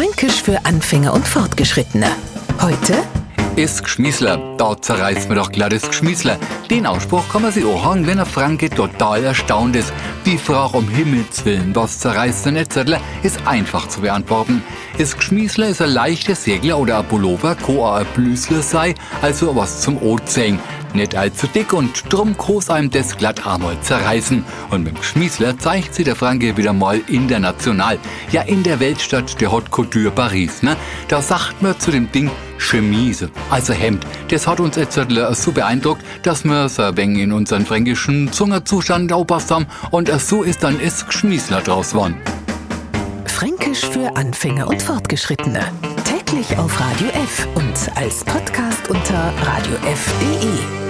Fränkisch für Anfänger und Fortgeschrittene. Heute ist Geschmiesler. Da zerreißt man doch glatt das Geschmiesler. Den Ausspruch kann man sich auch haben, wenn ein Franke total erstaunt ist. Die Frage um Himmels Willen, was zerreißt ein Etzettler, ist einfach zu beantworten. Ist Geschmiesler ist ein leichtes Segler oder ein Pullover, ko ein Blüsler sei, also was zum Ozean. Nicht allzu dick und drum groß einem das glatt einmal zerreißen. Und mit dem Schmiesler zeigt sich der Franke wieder mal international. Ja, in der Weltstadt der Haute Couture Paris, ne? Da sagt man zu dem Ding Chemise, also Hemd. Das hat uns jetzt so beeindruckt, dass wir es ein in unseren fränkischen Zungerzustand aufpasst haben und so ist dann es Geschmiesler draus geworden. Fränkisch für Anfänger und Fortgeschrittene. Täglich auf Radio F und als Podcast unter radiof.de.